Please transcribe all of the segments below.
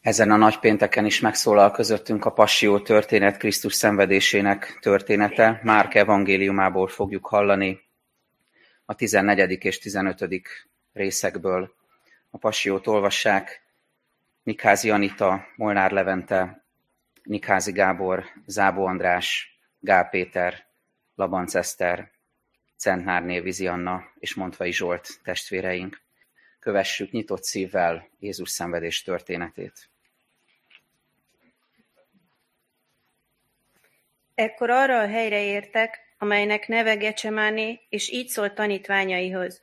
Ezen a nagypénteken is megszólal közöttünk a Passió történet Krisztus szenvedésének története. Márk evangéliumából fogjuk hallani a 14. és 15. részekből. A Passiót olvassák Nikázi Anita, Molnár Levente, Nikázi Gábor, Zábó András, Gál Péter, Labanc Eszter, Centnárné Vizi és Montvai Zsolt testvéreink. Kövessük nyitott szívvel Jézus szenvedés történetét. Ekkor arra a helyre értek, amelynek neve Gecsemáné, és így szólt tanítványaihoz.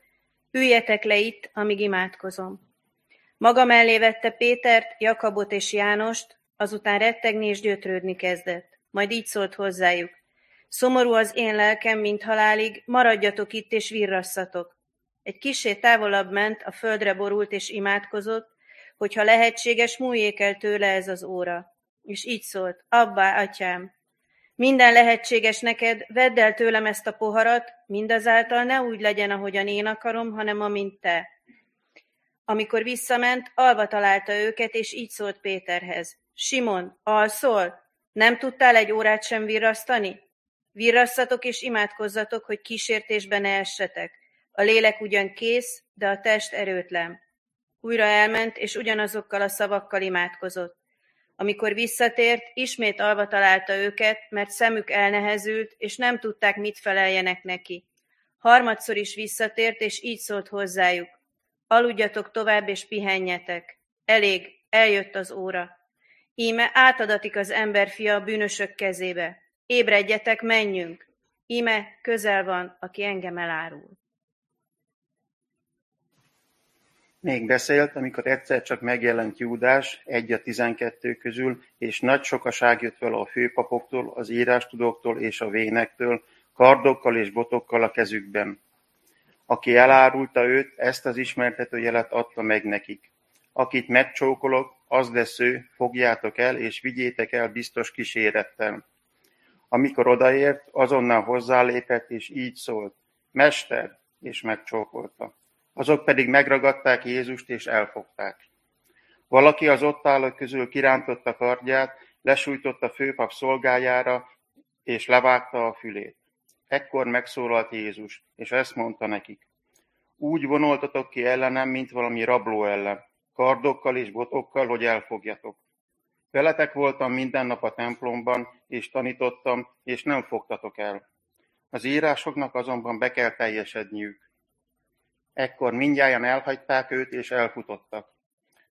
Üljetek le itt, amíg imádkozom. Maga mellé vette Pétert, Jakabot és Jánost, azután rettegni és gyötrődni kezdett. Majd így szólt hozzájuk. Szomorú az én lelkem, mint halálig, maradjatok itt és virrasszatok. Egy kisé távolabb ment, a földre borult és imádkozott, hogyha lehetséges, múljék el tőle ez az óra. És így szólt, abbá, atyám, minden lehetséges neked, vedd el tőlem ezt a poharat, mindazáltal ne úgy legyen, ahogyan én akarom, hanem amint te. Amikor visszament, alva találta őket, és így szólt Péterhez. Simon, alszol? Nem tudtál egy órát sem virrasztani? Virrasszatok és imádkozzatok, hogy kísértésbe ne essetek. A lélek ugyan kész, de a test erőtlen. Újra elment, és ugyanazokkal a szavakkal imádkozott. Amikor visszatért, ismét alva találta őket, mert szemük elnehezült, és nem tudták, mit feleljenek neki. Harmadszor is visszatért, és így szólt hozzájuk. Aludjatok tovább, és pihenjetek. Elég, eljött az óra. Íme átadatik az emberfia a bűnösök kezébe. Ébredjetek, menjünk! Íme közel van, aki engem elárul. Még beszélt, amikor egyszer csak megjelent Júdás, egy a tizenkettő közül, és nagy sokaság jött vele a főpapoktól, az írástudóktól és a vénektől, kardokkal és botokkal a kezükben. Aki elárulta őt, ezt az ismertető jelet adta meg nekik. Akit megcsókolok, az lesz ő, fogjátok el, és vigyétek el biztos kísérettel. Amikor odaért, azonnal hozzálépett, és így szólt, Mester, és megcsókolta. Azok pedig megragadták Jézust és elfogták. Valaki az ott állók közül kirántotta kardját, lesújtott a főpap szolgájára, és levágta a fülét. Ekkor megszólalt Jézus, és ezt mondta nekik. Úgy vonultatok ki ellenem, mint valami rabló ellen, kardokkal és botokkal, hogy elfogjatok. Veletek voltam minden nap a templomban, és tanítottam, és nem fogtatok el. Az írásoknak azonban be kell teljesedniük. Ekkor mindjárt elhagyták őt, és elfutottak.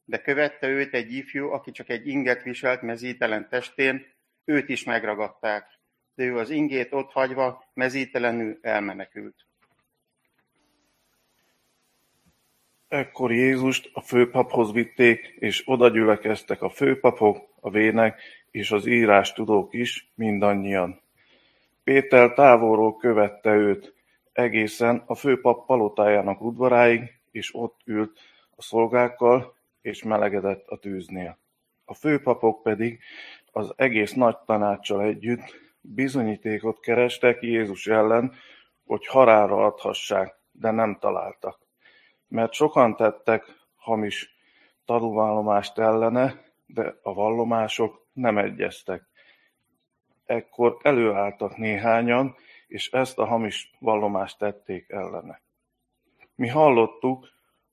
De követte őt egy ifjú, aki csak egy inget viselt mezítelen testén, őt is megragadták, de ő az ingét ott hagyva mezítelenül elmenekült. Ekkor Jézust a főpaphoz vitték, és oda gyülekeztek a főpapok, a vének és az írástudók is, mindannyian. Péter távolról követte őt, egészen a főpap palotájának udvaráig, és ott ült a szolgákkal, és melegedett a tűznél. A főpapok pedig az egész nagy tanácssal együtt bizonyítékot kerestek Jézus ellen, hogy harára adhassák, de nem találtak. Mert sokan tettek hamis tanúvallomást ellene, de a vallomások nem egyeztek. Ekkor előálltak néhányan, és ezt a hamis vallomást tették ellene. Mi hallottuk,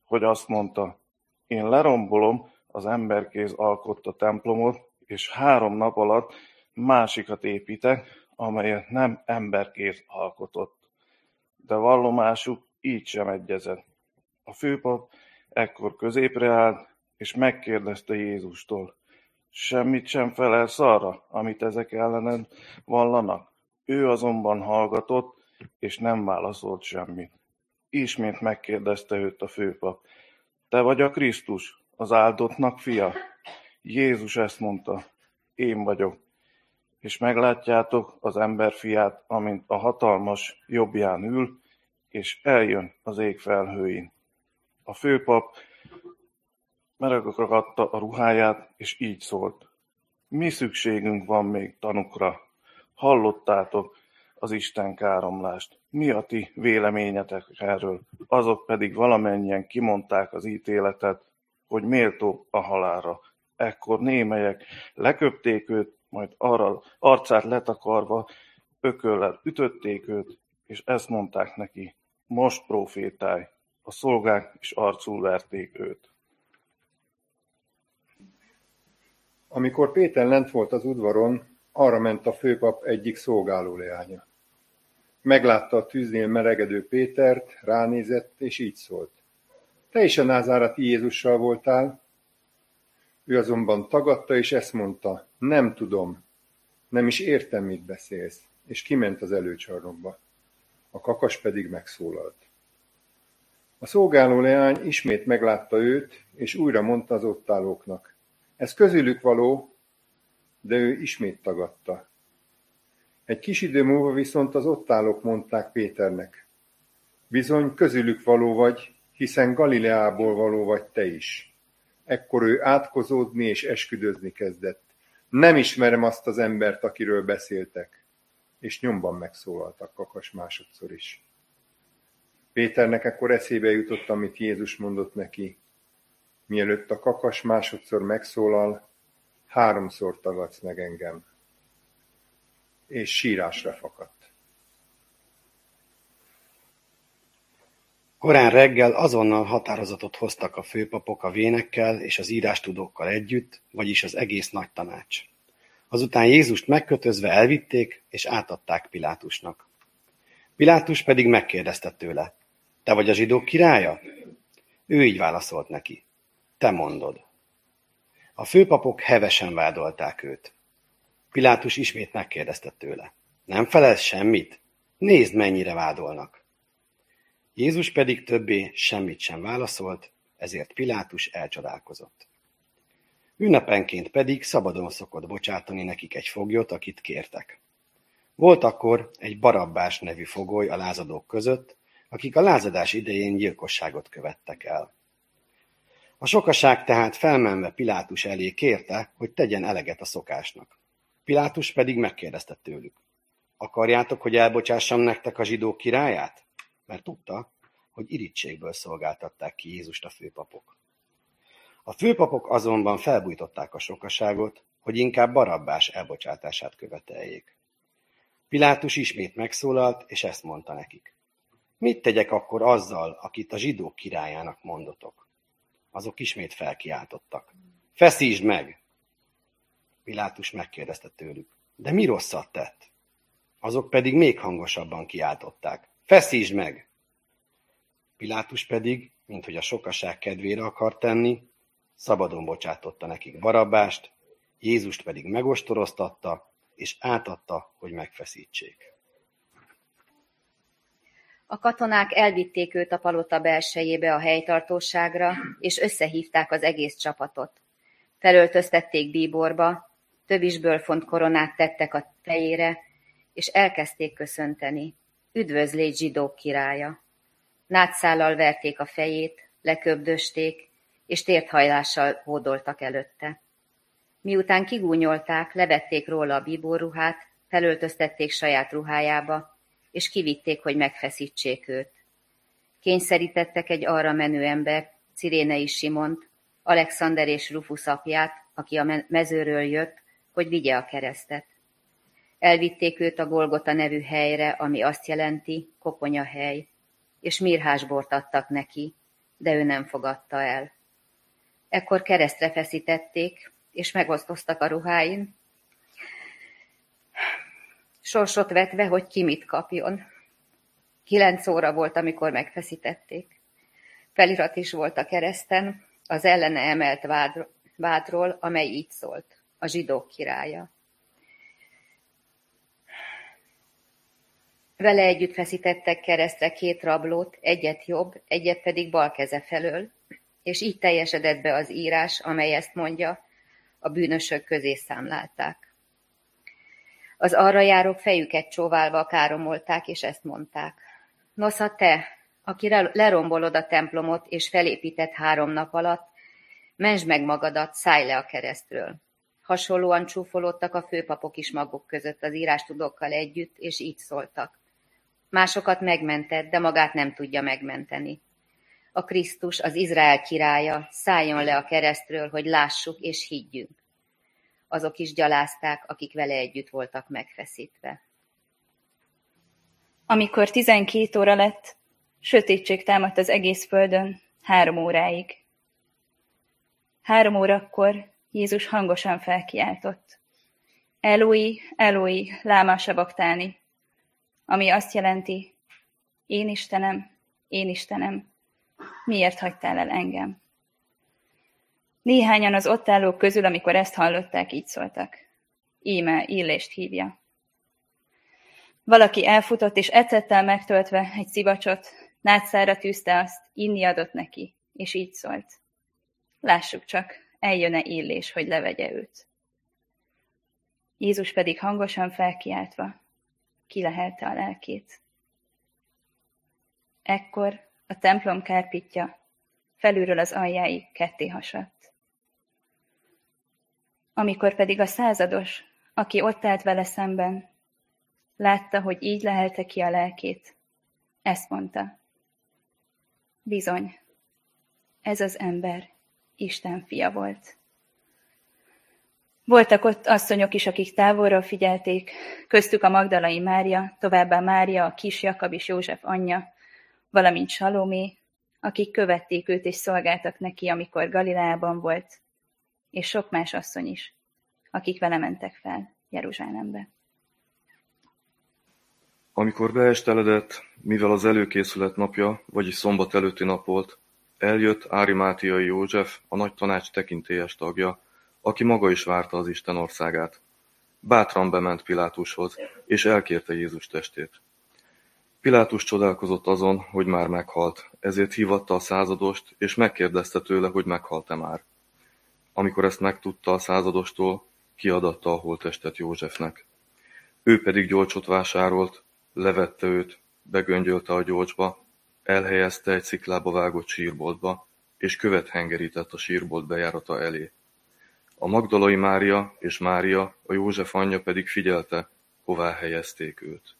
hogy azt mondta, én lerombolom az emberkéz alkotta templomot, és három nap alatt másikat építek, amelyet nem emberkéz alkotott. De vallomásuk így sem egyezett. A főpap ekkor középre állt, és megkérdezte Jézustól, semmit sem felelsz arra, amit ezek ellened vallanak? Ő azonban hallgatott, és nem válaszolt semmit. Ismét megkérdezte őt a főpap. Te vagy a Krisztus, az áldottnak fia? Jézus ezt mondta. Én vagyok. És meglátjátok az ember fiát, amint a hatalmas jobbján ül, és eljön az ég felhőin. A főpap megragadta a ruháját, és így szólt. Mi szükségünk van még tanukra? Hallottátok az Isten káromlást. Mi a ti véleményetek erről? Azok pedig valamennyien kimondták az ítéletet, hogy méltó a halálra. Ekkor némelyek leköpték őt, majd arra arcát letakarva ököllel ütötték őt, és ezt mondták neki, most profétálj, a szolgák is arcul verték őt. Amikor Péter lent volt az udvaron, arra ment a főpap egyik szolgálóleánya. Meglátta a tűznél melegedő Pétert, ránézett, és így szólt. Te is a názárati Jézussal voltál? Ő azonban tagadta, és ezt mondta, nem tudom, nem is értem, mit beszélsz, és kiment az előcsarnokba. A kakas pedig megszólalt. A szolgáló leány ismét meglátta őt, és újra mondta az ott állóknak. Ez közülük való, de ő ismét tagadta. Egy kis idő múlva viszont az ott állók mondták Péternek. Bizony közülük való vagy, hiszen Galileából való vagy te is. Ekkor ő átkozódni és esküdözni kezdett. Nem ismerem azt az embert, akiről beszéltek. És nyomban megszólaltak kakas másodszor is. Péternek ekkor eszébe jutott, amit Jézus mondott neki. Mielőtt a kakas másodszor megszólal, háromszor tagadsz meg engem. És sírásra fakadt. Korán reggel azonnal határozatot hoztak a főpapok a vénekkel és az írástudókkal együtt, vagyis az egész nagy tanács. Azután Jézust megkötözve elvitték és átadták Pilátusnak. Pilátus pedig megkérdezte tőle, te vagy a zsidók királya? Ő így válaszolt neki, te mondod. A főpapok hevesen vádolták őt. Pilátus ismét megkérdezte tőle, nem felelsz semmit? Nézd, mennyire vádolnak. Jézus pedig többé semmit sem válaszolt, ezért Pilátus elcsodálkozott. Ünnepenként pedig szabadon szokott bocsátani nekik egy foglyot, akit kértek. Volt akkor egy Barabbás nevű fogoly a lázadók között, akik a lázadás idején gyilkosságot követtek el. A sokaság tehát felmenve Pilátus elé kérte, hogy tegyen eleget a szokásnak. Pilátus pedig megkérdezte tőlük. Akarjátok, hogy elbocsássam nektek a zsidók királyát? Mert tudta, hogy irítségből szolgáltatták ki Jézust a főpapok. A főpapok azonban felbújtották a sokaságot, hogy inkább Barabbás elbocsátását követeljék. Pilátus ismét megszólalt, és ezt mondta nekik. Mit tegyek akkor azzal, akit a zsidók királyának mondotok? Azok ismét felkiáltottak. Feszítsd meg! Pilátus megkérdezte tőlük. De mi rosszat tett? Azok pedig még hangosabban kiáltották. Feszítsd meg! Pilátus pedig, minthogy a sokaság kedvére akart tenni, szabadon bocsátotta nekik Barabbást, Jézust pedig megostoroztatta, és átadta, hogy megfeszítsék. A katonák elvitték őt a palota belsejébe a helytartóságra, és összehívták az egész csapatot. Felöltöztették bíborba, több font koronát tettek a fejére, és elkezdték köszönteni. Üdvözlégy zsidók királya! Nátszállal verték a fejét, leköbdösték, és térthajlással hódoltak előtte. Miután kigúnyolták, levették róla a bíborruhát, felöltöztették saját ruhájába, és kivitték, hogy megfeszítsék őt. Kényszerítettek egy arra menő ember, Cirénei Simont, Alexander és Rufus apját, aki a mezőről jött, hogy vigye a keresztet. Elvitték őt a Golgota nevű helyre, ami azt jelenti, koponyahely, és mirhásbort adtak neki, de ő nem fogadta el. Ekkor keresztre feszítették, és megosztoztak a ruháin, sorsot vetve, hogy ki mit kapjon. Kilenc óra volt, amikor megfeszítették. Felirat is volt a kereszten, az ellene emelt vád, vádról, amely így szólt, a zsidók királya. Vele együtt feszítettek keresztre két rablót, egyet jobb, egyet pedig bal keze felől, és így teljesedett be az írás, amely ezt mondja, a bűnösök közé számlálták. Az arra járók fejüket csóválva káromolták, és ezt mondták. Nosza te, aki lerombolod a templomot, és felépített három nap alatt, mentsd meg magadat, szállj le a keresztről. Hasonlóan csúfolódtak a főpapok is maguk között az írástudókkal együtt, és így szóltak. Másokat megmentett, de magát nem tudja megmenteni. a Krisztus, az Izrael királya, szálljon le a keresztről, hogy lássuk és higgyünk. Azok is gyalázták, akik vele együtt voltak megfeszítve. Amikor tizenkét óra lett, sötétség támadt az egész földön, három óráig. Három órakor Jézus hangosan felkiáltott. Eloi, Eloi, láma sabaktáni, ami azt jelenti, én Istenem, én Istenem, miért hagytál el engem? Néhányan az ott állók közül, amikor ezt hallották, így szóltak. Íme illést hívja. Valaki elfutott, és ecettel megtöltve egy szivacsot, nátszára tűzte azt, inni adott neki, és így szólt. Lássuk csak, eljön-e illés, hogy levegye őt. Jézus pedig hangosan felkiáltva, kilehelte a lelkét. Ekkor a templom kárpitja felülről az aljáig ketté hasadt. Amikor pedig a százados, aki ott állt vele szemben, látta, hogy így lehelte ki a lelkét, ezt mondta. Bizony, ez az ember Isten fia volt. Voltak ott asszonyok is, akik távolról figyelték, köztük a Magdalai Mária, továbbá Mária, a kis Jakab és József anyja, valamint Salomé, akik követték őt és szolgáltak neki, amikor Galileában volt, és sok más asszony is, akik vele mentek fel Jeruzsálembe. Amikor beesteledett, mivel az előkészület napja, vagyis szombat előtti nap volt, eljött Árimátiai József, a nagy tanács tekintélyes tagja, aki maga is várta az Isten országát. Bátran bement Pilátushoz, és elkérte Jézus testét. Pilátus csodálkozott azon, hogy már meghalt, ezért hívatta a századost, és megkérdezte tőle, hogy meghalt-e már. Amikor ezt megtudta a századostól, kiadatta a holttestet Józsefnek. Ő pedig gyolcsot vásárolt, levette őt, begöngyölte a gyolcsba, elhelyezte egy sziklába vágott sírboltba, és követ hengerített a sírbolt bejárata elé. A Magdalai Mária és Mária, a József anyja pedig figyelte, hová helyezték őt.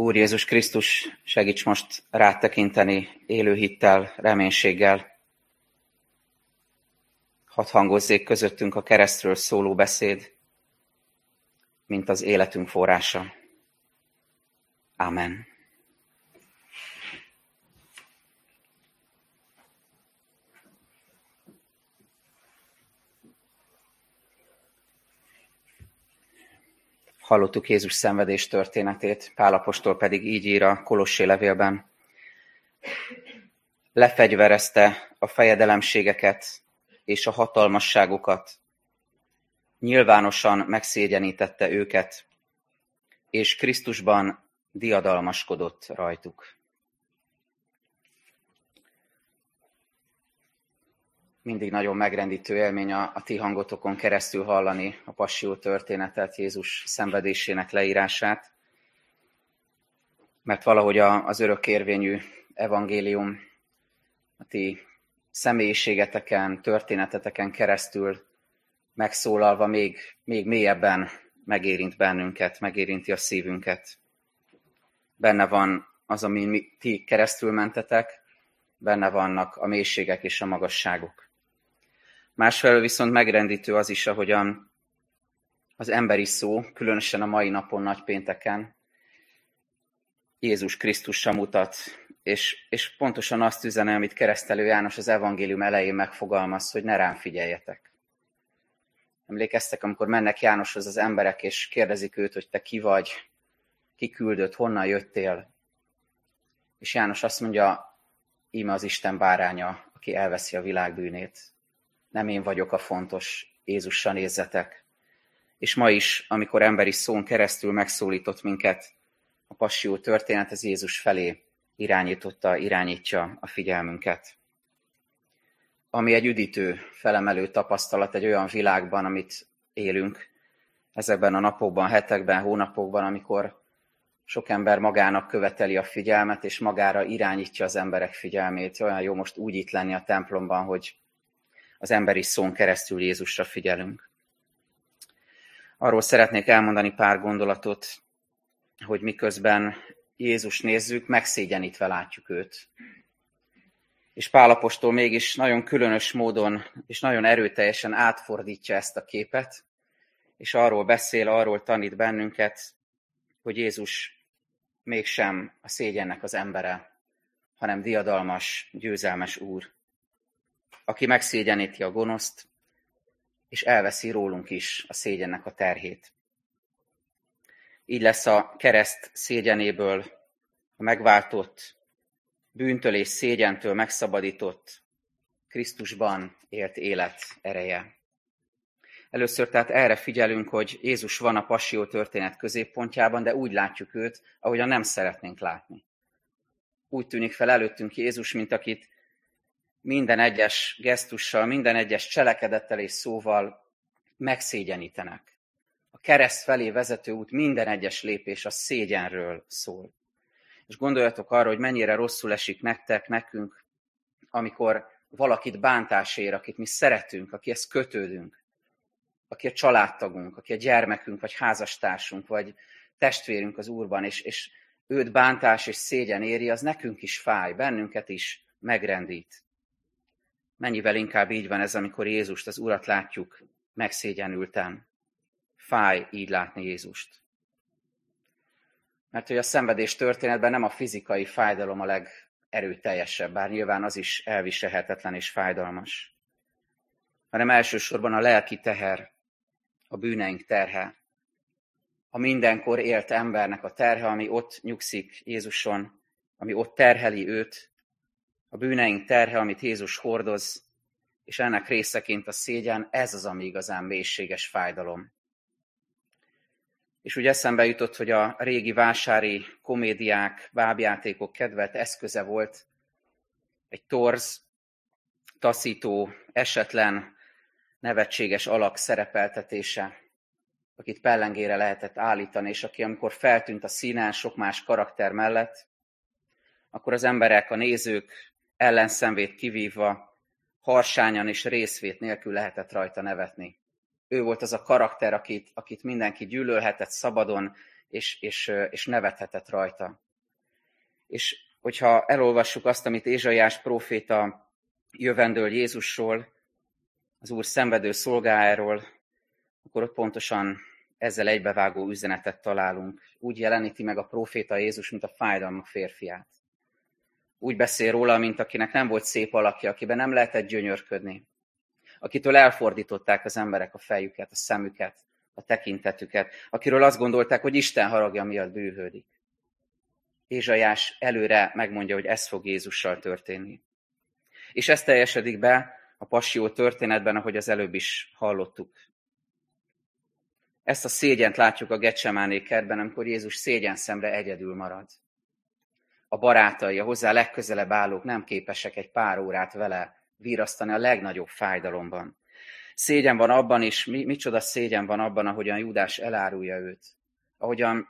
Úr Jézus Krisztus, segíts most rátekinteni élő hittel, reménységgel. Hadd hangozzék közöttünk a keresztről szóló beszéd, mint az életünk forrása. Amen. Hallottuk Jézus szenvedés történetét, Pálapostól pedig így ír a Kolossé levélben. Lefegyverezte a fejedelemségeket és a hatalmasságokat, nyilvánosan megszégyenítette őket, és Krisztusban diadalmaskodott rajtuk. Mindig nagyon megrendítő élmény a, a ti hangotokon keresztül hallani a passió történetet, Jézus szenvedésének leírását, mert valahogy a, az örökérvényű evangélium a ti személyiségeteken, történeteteken keresztül megszólalva még, még mélyebben megérint bennünket, megérinti a szívünket. Benne van az, amin ti keresztül mentetek, benne vannak a mélységek és a magasságok. Másfelől viszont megrendítő az is, ahogyan az emberi szó, különösen a mai napon, nagypénteken, Jézus Krisztusra mutat, és, és pontosan azt üzene, amit keresztelő János az evangélium elején megfogalmaz, hogy ne rám figyeljetek. Emlékeztek, amikor mennek Jánoshoz az emberek, és kérdezik őt, hogy te ki vagy, ki küldött, honnan jöttél. És János azt mondja, íme az Isten báránya, aki elveszi a világ bűnét nem én vagyok a fontos, Jézussal nézzetek. És ma is, amikor emberi szón keresztül megszólított minket, a passió történet az Jézus felé irányította, irányítja a figyelmünket. Ami egy üdítő, felemelő tapasztalat egy olyan világban, amit élünk, ezekben a napokban, hetekben, hónapokban, amikor sok ember magának követeli a figyelmet, és magára irányítja az emberek figyelmét. Olyan jó most úgy itt lenni a templomban, hogy az emberi szón keresztül Jézusra figyelünk. Arról szeretnék elmondani pár gondolatot, hogy miközben Jézus nézzük, megszégyenítve látjuk őt. És Pálapostól mégis nagyon különös módon és nagyon erőteljesen átfordítja ezt a képet, és arról beszél, arról tanít bennünket, hogy Jézus mégsem a szégyennek az embere, hanem diadalmas, győzelmes úr, aki megszégyeníti a gonoszt, és elveszi rólunk is a szégyennek a terhét. Így lesz a kereszt szégyenéből a megváltott, bűntől és szégyentől megszabadított, Krisztusban élt élet ereje. Először tehát erre figyelünk, hogy Jézus van a passió történet középpontjában, de úgy látjuk őt, ahogyan nem szeretnénk látni. Úgy tűnik fel előttünk Jézus, mint akit minden egyes gesztussal, minden egyes cselekedettel és szóval megszégyenítenek. A kereszt felé vezető út minden egyes lépés a szégyenről szól. És gondoljatok arra, hogy mennyire rosszul esik nektek, nekünk, amikor valakit bántás ér, akit mi szeretünk, akihez kötődünk, aki a családtagunk, aki a gyermekünk, vagy házastársunk, vagy testvérünk az Úrban, és, és őt bántás és szégyen éri, az nekünk is fáj, bennünket is megrendít. Mennyivel inkább így van ez, amikor Jézust, az Urat látjuk megszégyenülten. Fáj így látni Jézust. Mert hogy a szenvedés történetben nem a fizikai fájdalom a legerőteljesebb, bár nyilván az is elviselhetetlen és fájdalmas, hanem elsősorban a lelki teher, a bűneink terhe, a mindenkor élt embernek a terhe, ami ott nyugszik Jézuson, ami ott terheli őt, a bűneink terhe, amit Jézus hordoz, és ennek részeként a szégyen, ez az, ami igazán mélységes fájdalom. És úgy eszembe jutott, hogy a régi vásári komédiák, bábjátékok kedvelt eszköze volt egy torz, taszító, esetlen, nevetséges alak szerepeltetése, akit pellengére lehetett állítani, és aki amikor feltűnt a színen sok más karakter mellett, akkor az emberek, a nézők ellenszenvét kivívva, harsányan és részvét nélkül lehetett rajta nevetni. Ő volt az a karakter, akit, akit mindenki gyűlölhetett szabadon, és, és, és nevethetett rajta. És hogyha elolvassuk azt, amit Ézsaiás próféta jövendől Jézusról, az Úr szenvedő szolgájáról, akkor ott pontosan ezzel egybevágó üzenetet találunk. Úgy jeleníti meg a próféta Jézus, mint a fájdalmak férfiát. Úgy beszél róla, mint akinek nem volt szép alakja, akiben nem lehetett gyönyörködni. Akitől elfordították az emberek a fejüket, a szemüket, a tekintetüket, akiről azt gondolták, hogy Isten haragja miatt bűvődik. Ézsajás előre megmondja, hogy ez fog Jézussal történni. És ez teljesedik be a passió történetben, ahogy az előbb is hallottuk. Ezt a szégyent látjuk a Gecsemáné kertben, amikor Jézus szégyen szemre egyedül marad. A barátai, a hozzá legközelebb állók nem képesek egy pár órát vele virasztani a legnagyobb fájdalomban. Szégyen van abban is, mi, micsoda szégyen van abban, ahogyan Júdás elárulja őt. Ahogyan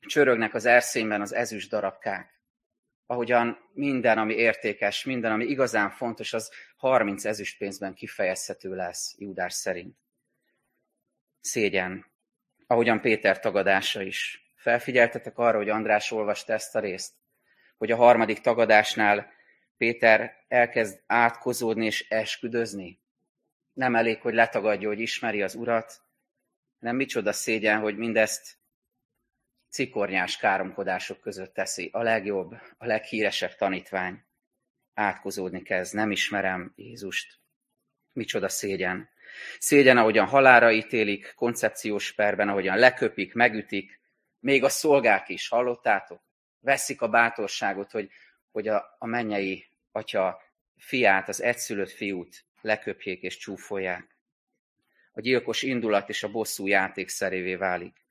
csörögnek az erszényben az ezüst darabkák. Ahogyan minden, ami értékes, minden, ami igazán fontos, az 30 ezüstpénzben kifejezhető lesz Júdás szerint. Szégyen. Ahogyan Péter tagadása is. Felfigyeltetek arra, hogy András olvasta ezt a részt? Hogy a harmadik tagadásnál Péter elkezd átkozódni és esküdözni? Nem elég, hogy letagadja, hogy ismeri az urat, nem micsoda szégyen, hogy mindezt cikornyás káromkodások között teszi. A legjobb, a leghíresebb tanítvány. Átkozódni kezd, nem ismerem Jézust. Micsoda szégyen. Szégyen, ahogyan halára ítélik, koncepciós perben, ahogyan leköpik, megütik, még a szolgák is, hallottátok? Veszik a bátorságot, hogy, hogy a, a mennyei atya fiát, az egyszülött fiút leköpjék és csúfolják. A gyilkos indulat és a bosszú játék szerévé válik.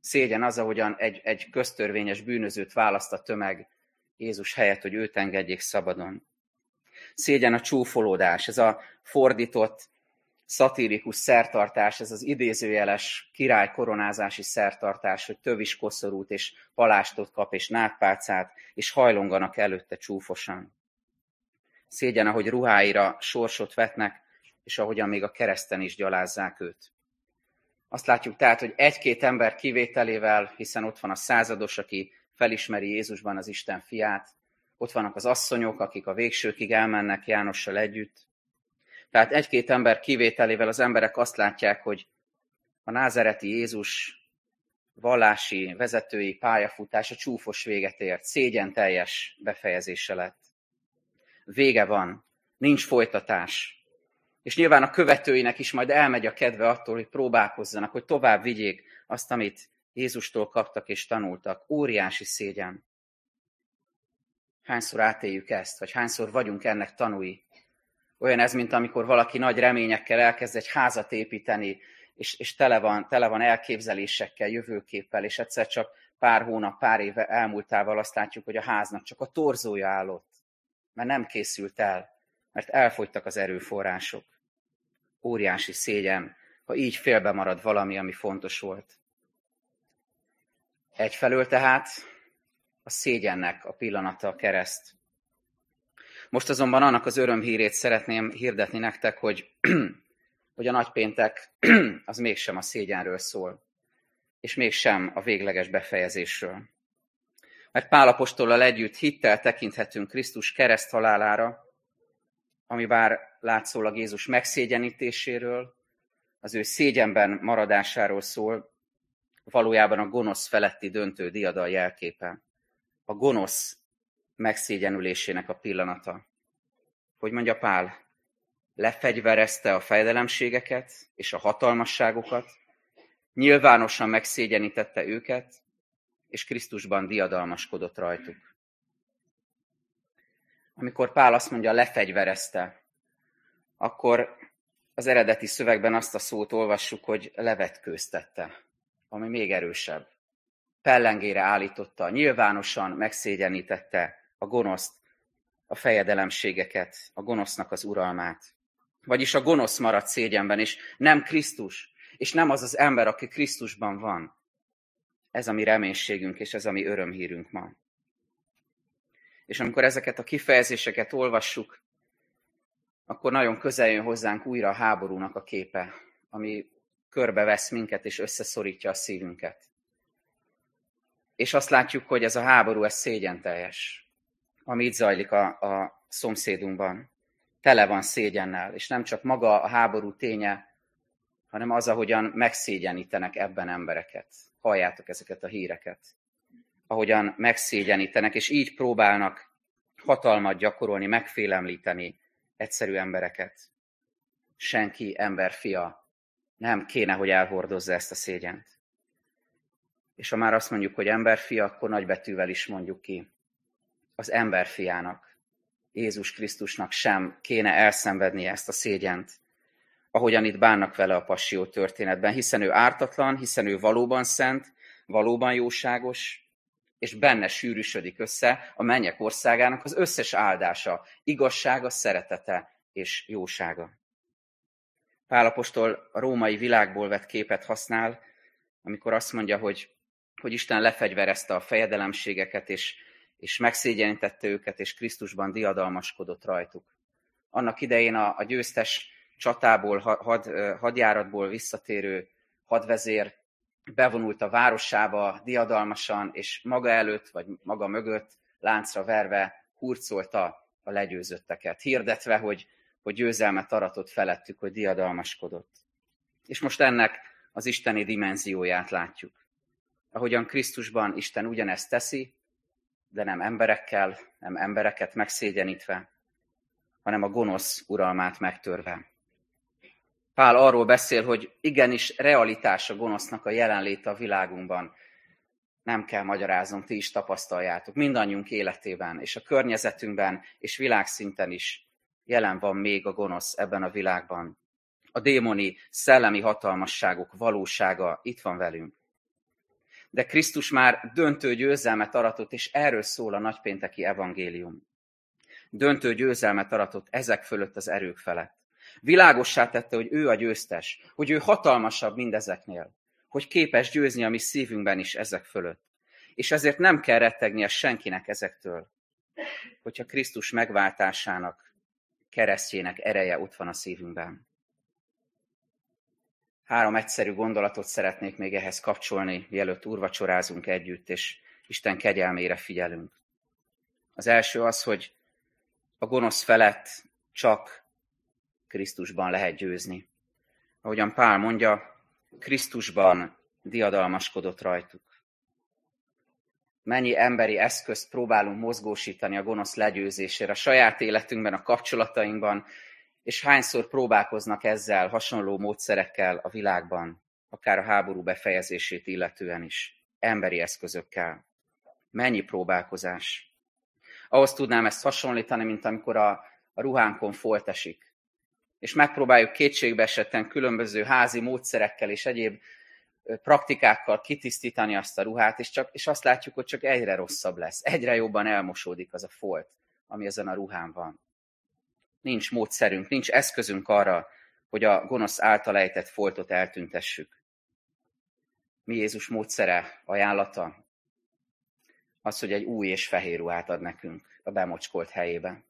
Szégyen az, ahogyan egy, egy köztörvényes bűnözőt választ a tömeg Jézus helyett, hogy őt engedjék szabadon. Szégyen a csúfolódás, ez a fordított, szatirikus szertartás, ez az idézőjeles király koronázási szertartás, hogy tövis koszorút és palástot kap és nátpálcát, és hajlonganak előtte csúfosan. Szégyen, ahogy ruháira sorsot vetnek, és ahogyan még a kereszten is gyalázzák őt. Azt látjuk tehát, hogy egy-két ember kivételével, hiszen ott van a százados, aki felismeri Jézusban az Isten fiát, ott vannak az asszonyok, akik a végsőkig elmennek Jánossal együtt. Tehát egy-két ember kivételével az emberek azt látják, hogy a názereti Jézus vallási, vezetői pályafutása csúfos véget ért, szégyen teljes befejezése lett. Vége van, nincs folytatás. És nyilván a követőinek is majd elmegy a kedve attól, hogy próbálkozzanak, hogy tovább vigyék azt, amit Jézustól kaptak és tanultak. Óriási szégyen. Hányszor átéljük ezt, vagy hányszor vagyunk ennek tanúi? Olyan ez, mint amikor valaki nagy reményekkel elkezd egy házat építeni, és, és tele, van, tele van elképzelésekkel, jövőképpel, és egyszer csak pár hónap, pár éve elmúltával azt látjuk, hogy a háznak csak a torzója állott, mert nem készült el, mert elfogytak az erőforrások. Óriási szégyen, ha így félbe marad valami, ami fontos volt. Egyfelől tehát a szégyennek a pillanata a kereszt. Most azonban annak az örömhírét szeretném hirdetni nektek, hogy, hogy a nagypéntek az mégsem a szégyenről szól, és mégsem a végleges befejezésről. Mert Pálapostollal együtt hittel tekinthetünk Krisztus kereszthalálára, ami bár látszólag Jézus megszégyenítéséről, az ő szégyenben maradásáról szól, valójában a gonosz feletti döntő diadal jelképe. A gonosz megszégyenülésének a pillanata. Hogy mondja Pál, lefegyverezte a fejdelemségeket és a hatalmasságokat, nyilvánosan megszégyenítette őket, és Krisztusban diadalmaskodott rajtuk. Amikor Pál azt mondja, lefegyverezte, akkor az eredeti szövegben azt a szót olvassuk, hogy levetkőztette, ami még erősebb. Pellengére állította, nyilvánosan megszégyenítette a gonoszt, a fejedelemségeket, a gonosznak az uralmát. Vagyis a gonosz maradt szégyenben, és nem Krisztus, és nem az az ember, aki Krisztusban van. Ez a mi reménységünk, és ez a mi örömhírünk ma. És amikor ezeket a kifejezéseket olvassuk, akkor nagyon közel jön hozzánk újra a háborúnak a képe, ami körbevesz minket és összeszorítja a szívünket. És azt látjuk, hogy ez a háború, ez szégyen ami itt zajlik a, a szomszédunkban. Tele van szégyennel, és nem csak maga a háború ténye, hanem az, ahogyan megszégyenítenek ebben embereket. Halljátok ezeket a híreket ahogyan megszégyenítenek, és így próbálnak hatalmat gyakorolni, megfélemlíteni egyszerű embereket. Senki emberfia nem kéne, hogy elhordozza ezt a szégyent. És ha már azt mondjuk, hogy emberfia, akkor nagybetűvel is mondjuk ki. Az emberfiának, Jézus Krisztusnak sem kéne elszenvednie ezt a szégyent, ahogyan itt bánnak vele a passió történetben, hiszen ő ártatlan, hiszen ő valóban szent, valóban jóságos, és benne sűrűsödik össze a mennyek országának az összes áldása, igazsága, szeretete és jósága. Pálapostól a római világból vett képet használ, amikor azt mondja, hogy, hogy Isten lefegyverezte a fejedelemségeket, és, és megszégyenítette őket, és Krisztusban diadalmaskodott rajtuk. Annak idején a, a győztes csatából, had, hadjáratból visszatérő hadvezér bevonult a városába diadalmasan, és maga előtt, vagy maga mögött láncra verve hurcolta a legyőzötteket, hirdetve, hogy, hogy győzelmet aratott felettük, hogy diadalmaskodott. És most ennek az isteni dimenzióját látjuk. Ahogyan Krisztusban Isten ugyanezt teszi, de nem emberekkel, nem embereket megszégyenítve, hanem a gonosz uralmát megtörve. Pál arról beszél, hogy igenis realitás a gonosznak a jelenléte a világunkban. Nem kell magyaráznom, ti is tapasztaljátok. Mindannyiunk életében, és a környezetünkben, és világszinten is jelen van még a gonosz ebben a világban. A démoni, szellemi hatalmasságok valósága itt van velünk. De Krisztus már döntő győzelmet aratott, és erről szól a nagypénteki evangélium. Döntő győzelmet aratott ezek fölött az erők felett. Világossá tette, hogy ő a győztes, hogy ő hatalmasabb mindezeknél, hogy képes győzni a mi szívünkben is ezek fölött. És ezért nem kell rettegnie senkinek ezektől, hogyha Krisztus megváltásának, keresztjének ereje ott van a szívünkben. Három egyszerű gondolatot szeretnék még ehhez kapcsolni, mielőtt úrvacsorázunk együtt, és Isten kegyelmére figyelünk. Az első az, hogy a gonosz felett csak Krisztusban lehet győzni. Ahogyan Pál mondja, Krisztusban diadalmaskodott rajtuk. Mennyi emberi eszközt próbálunk mozgósítani a gonosz legyőzésére a saját életünkben, a kapcsolatainkban, és hányszor próbálkoznak ezzel hasonló módszerekkel a világban, akár a háború befejezését illetően is, emberi eszközökkel. Mennyi próbálkozás. Ahhoz tudnám ezt hasonlítani, mint amikor a, a ruhánkon folt esik, és megpróbáljuk kétségbe esetten különböző házi módszerekkel és egyéb praktikákkal kitisztítani azt a ruhát, és, csak, és azt látjuk, hogy csak egyre rosszabb lesz, egyre jobban elmosódik az a folt, ami ezen a ruhán van. Nincs módszerünk, nincs eszközünk arra, hogy a gonosz által ejtett foltot eltüntessük. Mi Jézus módszere, ajánlata? Az, hogy egy új és fehér ruhát ad nekünk a bemocskolt helyébe.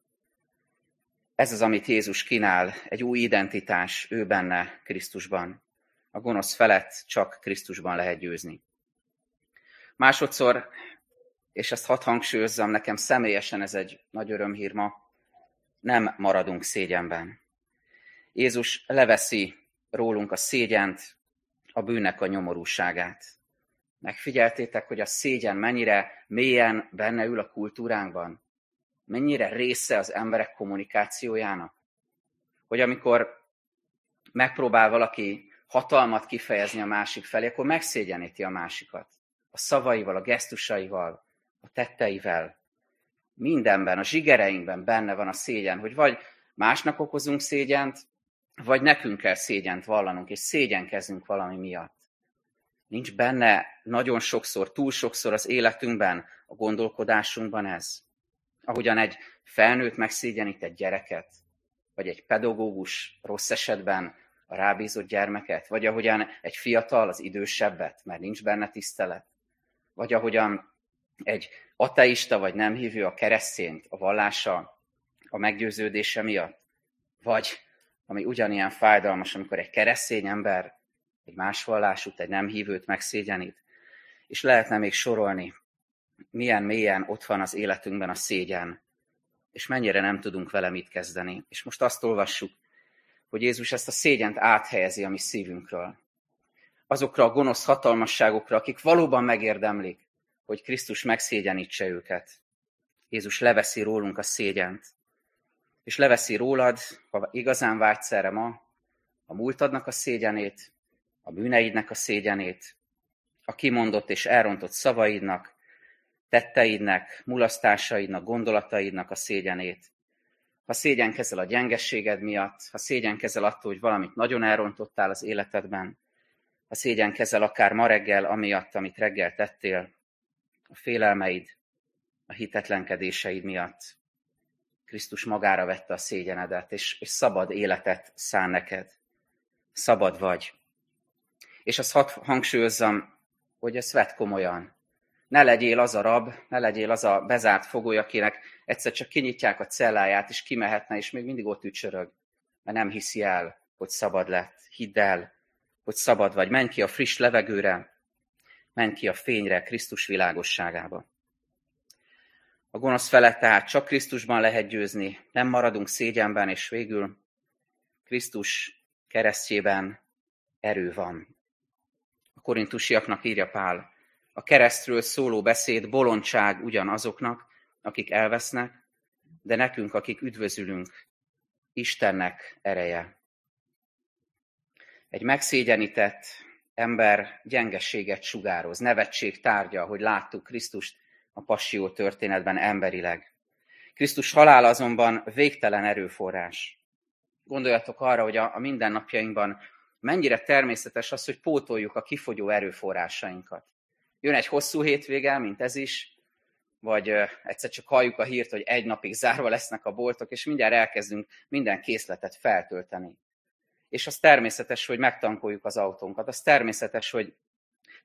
Ez az, amit Jézus kínál, egy új identitás ő benne Krisztusban. A gonosz felett csak Krisztusban lehet győzni. Másodszor, és ezt hadd hangsúlyozzam, nekem személyesen ez egy nagy örömhír ma, nem maradunk szégyenben. Jézus leveszi rólunk a szégyent, a bűnnek a nyomorúságát. Megfigyeltétek, hogy a szégyen mennyire mélyen benne ül a kultúránkban? Mennyire része az emberek kommunikációjának? Hogy amikor megpróbál valaki hatalmat kifejezni a másik felé, akkor megszégyeníti a másikat. A szavaival, a gesztusaival, a tetteivel. Mindenben, a zsigereinkben benne van a szégyen, hogy vagy másnak okozunk szégyent, vagy nekünk kell szégyent vallanunk, és szégyenkezünk valami miatt. Nincs benne nagyon sokszor, túl sokszor az életünkben, a gondolkodásunkban ez. Ahogyan egy felnőtt megszégyenít egy gyereket, vagy egy pedagógus rossz esetben a rábízott gyermeket, vagy ahogyan egy fiatal az idősebbet, mert nincs benne tisztelet, vagy ahogyan egy ateista vagy nem hívő a keresztényt, a vallása, a meggyőződése miatt, vagy ami ugyanilyen fájdalmas, amikor egy keresztény ember egy más vallásút, egy nem hívőt megszégyenít, és lehetne még sorolni, milyen mélyen ott van az életünkben a szégyen, és mennyire nem tudunk vele mit kezdeni. És most azt olvassuk, hogy Jézus ezt a szégyent áthelyezi a mi szívünkről. Azokra a gonosz hatalmasságokra, akik valóban megérdemlik, hogy Krisztus megszégyenítse őket. Jézus leveszi rólunk a szégyent, és leveszi rólad, ha igazán vágysz erre ma, a múltadnak a szégyenét, a bűneidnek a szégyenét, a kimondott és elrontott szavaidnak, tetteidnek, mulasztásaidnak, gondolataidnak a szégyenét, ha szégyenkezel a gyengességed miatt, ha szégyenkezel attól, hogy valamit nagyon elrontottál az életedben, ha szégyenkezel akár ma reggel, amiatt, amit reggel tettél, a félelmeid, a hitetlenkedéseid miatt. Krisztus magára vette a szégyenedet, és, és szabad életet szán neked. Szabad vagy. És azt hadd hangsúlyozzam, hogy ezt vett komolyan. Ne legyél az a rab, ne legyél az a bezárt fogoly, akinek egyszer csak kinyitják a celláját, és kimehetne, és még mindig ott ücsörög, mert nem hiszi el, hogy szabad lett. Hidd el, hogy szabad vagy. Menj ki a friss levegőre, menj ki a fényre, Krisztus világosságába. A gonosz felett tehát csak Krisztusban lehet győzni, nem maradunk szégyenben, és végül Krisztus keresztjében erő van. A korintusiaknak írja Pál, a keresztről szóló beszéd bolondság ugyanazoknak, akik elvesznek, de nekünk, akik üdvözülünk, Istennek ereje. Egy megszégyenített ember gyengességet sugároz, nevetség tárgya, hogy láttuk Krisztust a passió történetben emberileg. Krisztus halál azonban végtelen erőforrás. Gondoljatok arra, hogy a, a mindennapjainkban mennyire természetes az, hogy pótoljuk a kifogyó erőforrásainkat. Jön egy hosszú hétvége, mint ez is, vagy egyszer csak halljuk a hírt, hogy egy napig zárva lesznek a boltok, és mindjárt elkezdünk minden készletet feltölteni. És az természetes, hogy megtankoljuk az autónkat, az természetes, hogy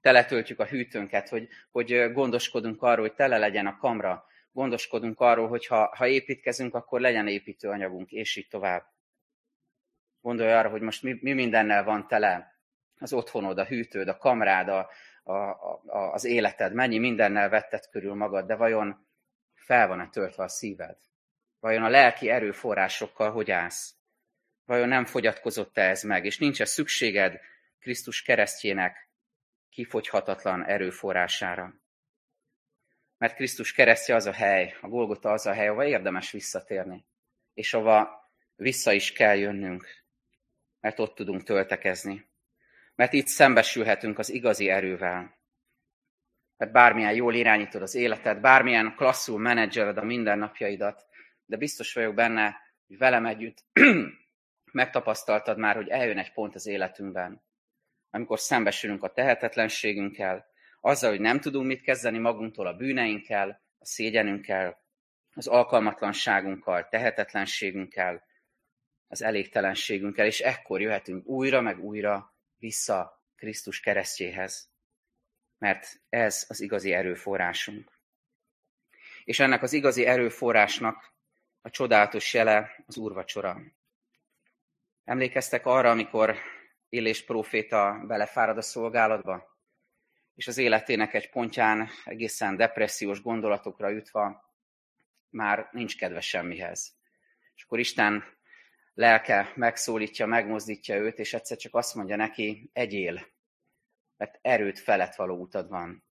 teletöltjük a hűtőnket, hogy, hogy gondoskodunk arról, hogy tele legyen a kamra, gondoskodunk arról, hogy ha, ha építkezünk, akkor legyen építőanyagunk, és így tovább. Gondolj arra, hogy most mi, mi mindennel van tele az otthonod, a hűtőd, a kamrád, a, a, a, az életed, mennyi mindennel vetted körül magad, de vajon fel van-e töltve a szíved? Vajon a lelki erőforrásokkal hogy állsz? Vajon nem fogyatkozott-e ez meg, és nincs-e szükséged Krisztus keresztjének kifogyhatatlan erőforrására? Mert Krisztus keresztje az a hely, a Golgota az a hely, ahova érdemes visszatérni, és ahova vissza is kell jönnünk, mert ott tudunk töltekezni. Mert itt szembesülhetünk az igazi erővel. Mert bármilyen jól irányítod az életed, bármilyen klasszul menedzseled a mindennapjaidat, de biztos vagyok benne, hogy velem együtt megtapasztaltad már, hogy eljön egy pont az életünkben, amikor szembesülünk a tehetetlenségünkkel, azzal, hogy nem tudunk mit kezdeni magunktól a bűneinkkel, a szégyenünkkel, az alkalmatlanságunkkal, tehetetlenségünkkel, az elégtelenségünkkel, és ekkor jöhetünk újra meg újra vissza Krisztus keresztjéhez. Mert ez az igazi erőforrásunk. És ennek az igazi erőforrásnak a csodálatos jele az úrvacsora. Emlékeztek arra, amikor Illés próféta belefárad a szolgálatba, és az életének egy pontján egészen depressziós gondolatokra jutva már nincs kedve semmihez. És akkor Isten lelke megszólítja, megmozdítja őt, és egyszer csak azt mondja neki, egyél, mert erőt felett való utad van.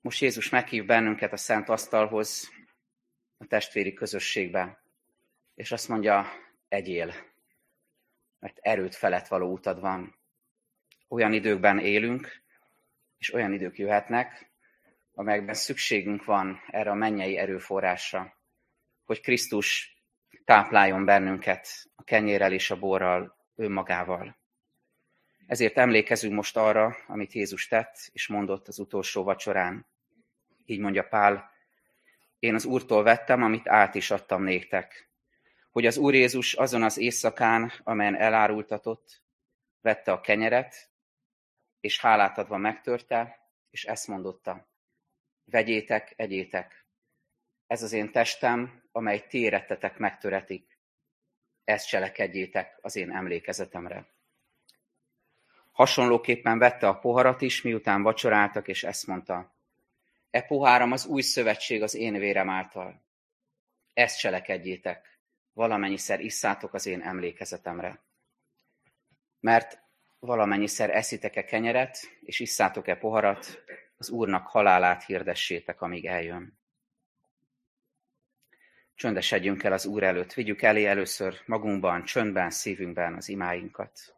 Most Jézus meghív bennünket a Szent Asztalhoz, a testvéri közösségbe, és azt mondja, egyél, mert erőt felett való utad van. Olyan időkben élünk, és olyan idők jöhetnek, amelyekben szükségünk van erre a mennyei erőforrásra, hogy Krisztus tápláljon bennünket a kenyérrel és a borral, önmagával. Ezért emlékezünk most arra, amit Jézus tett és mondott az utolsó vacsorán. Így mondja Pál, én az Úrtól vettem, amit át is adtam néktek. Hogy az Úr Jézus azon az éjszakán, amelyen elárultatott, vette a kenyeret, és hálát adva megtörte, és ezt mondotta. Vegyétek, egyétek. Ez az én testem, amely ti érettetek megtöretik. Ezt cselekedjétek az én emlékezetemre. Hasonlóképpen vette a poharat is, miután vacsoráltak, és ezt mondta. E poháram az új szövetség az én vérem által. Ezt cselekedjétek, valamennyiszer isszátok az én emlékezetemre. Mert valamennyiszer eszitek-e kenyeret, és isszátok-e poharat, az Úrnak halálát hirdessétek, amíg eljön. Csöndesedjünk el az Úr előtt, vigyük elé először magunkban, csöndben, szívünkben az imáinkat.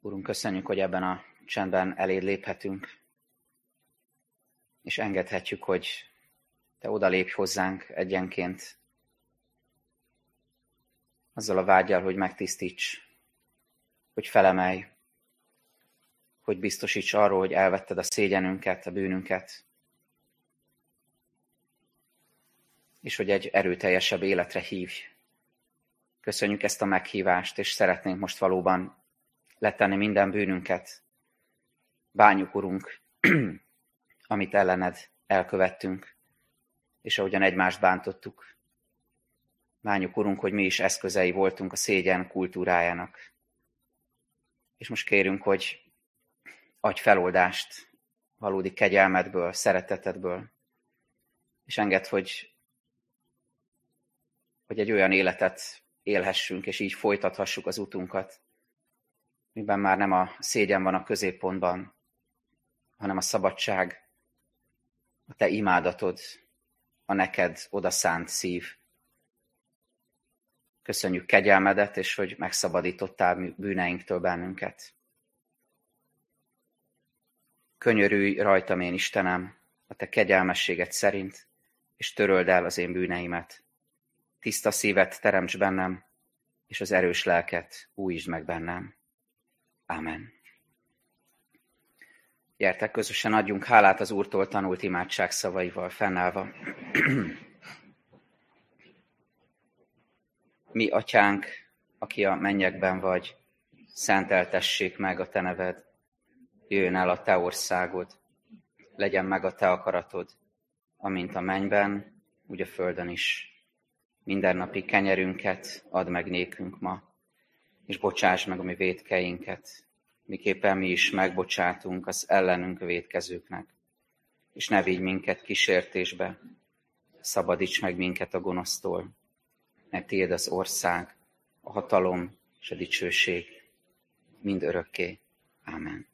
Úrunk, köszönjük, hogy ebben a csendben eléd léphetünk, és engedhetjük, hogy Te odalépj hozzánk egyenként, azzal a vágyal, hogy megtisztíts, hogy felemelj, hogy biztosíts arról, hogy elvetted a szégyenünket, a bűnünket, és hogy egy erőteljesebb életre hívj. Köszönjük ezt a meghívást, és szeretnénk most valóban letenni minden bűnünket. Bánjuk, Urunk, amit ellened elkövettünk, és ahogyan egymást bántottuk. Bánjuk, Urunk, hogy mi is eszközei voltunk a szégyen kultúrájának. És most kérünk, hogy adj feloldást valódi kegyelmedből, szeretetedből, és enged, hogy, hogy egy olyan életet élhessünk, és így folytathassuk az utunkat, miben már nem a szégyen van a középpontban, hanem a szabadság, a te imádatod, a neked odaszánt szív. Köszönjük kegyelmedet, és hogy megszabadítottál bűneinktől bennünket. Könyörülj rajtam én, Istenem, a te kegyelmességed szerint, és töröld el az én bűneimet. Tiszta szívet teremts bennem, és az erős lelket újítsd meg bennem. Amen. Gyertek, közösen adjunk hálát az Úrtól tanult imádság szavaival fennállva. Mi, atyánk, aki a mennyekben vagy, szenteltessék meg a te neved, jöjjön el a te országod, legyen meg a te akaratod, amint a mennyben, úgy a földön is. Mindennapi kenyerünket add meg nékünk ma, és bocsáss meg a mi védkeinket, miképpen mi is megbocsátunk az ellenünk védkezőknek. És ne vigy minket kísértésbe, szabadíts meg minket a gonosztól, mert tiéd az ország, a hatalom és a dicsőség mind örökké. Amen.